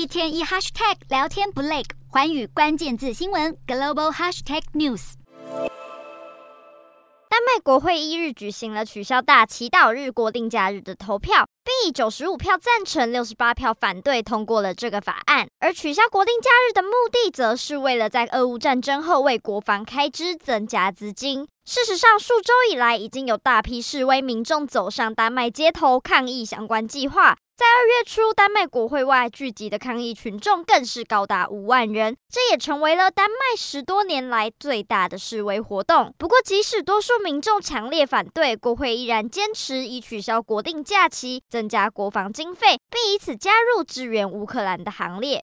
一天一 hashtag 聊天不累，寰宇关键字新闻 global hashtag news。丹麦国会一日举行了取消大祈祷日国定假日的投票，并以九十五票赞成、六十八票反对通过了这个法案。而取消国定假日的目的，则是为了在俄乌战争后为国防开支增加资金。事实上，数周以来已经有大批示威民众走上丹麦街头抗议相关计划。在二月初，丹麦国会外聚集的抗议群众更是高达五万人，这也成为了丹麦十多年来最大的示威活动。不过，即使多数民众强烈反对，国会依然坚持以取消国定假期、增加国防经费，并以此加入支援乌克兰的行列。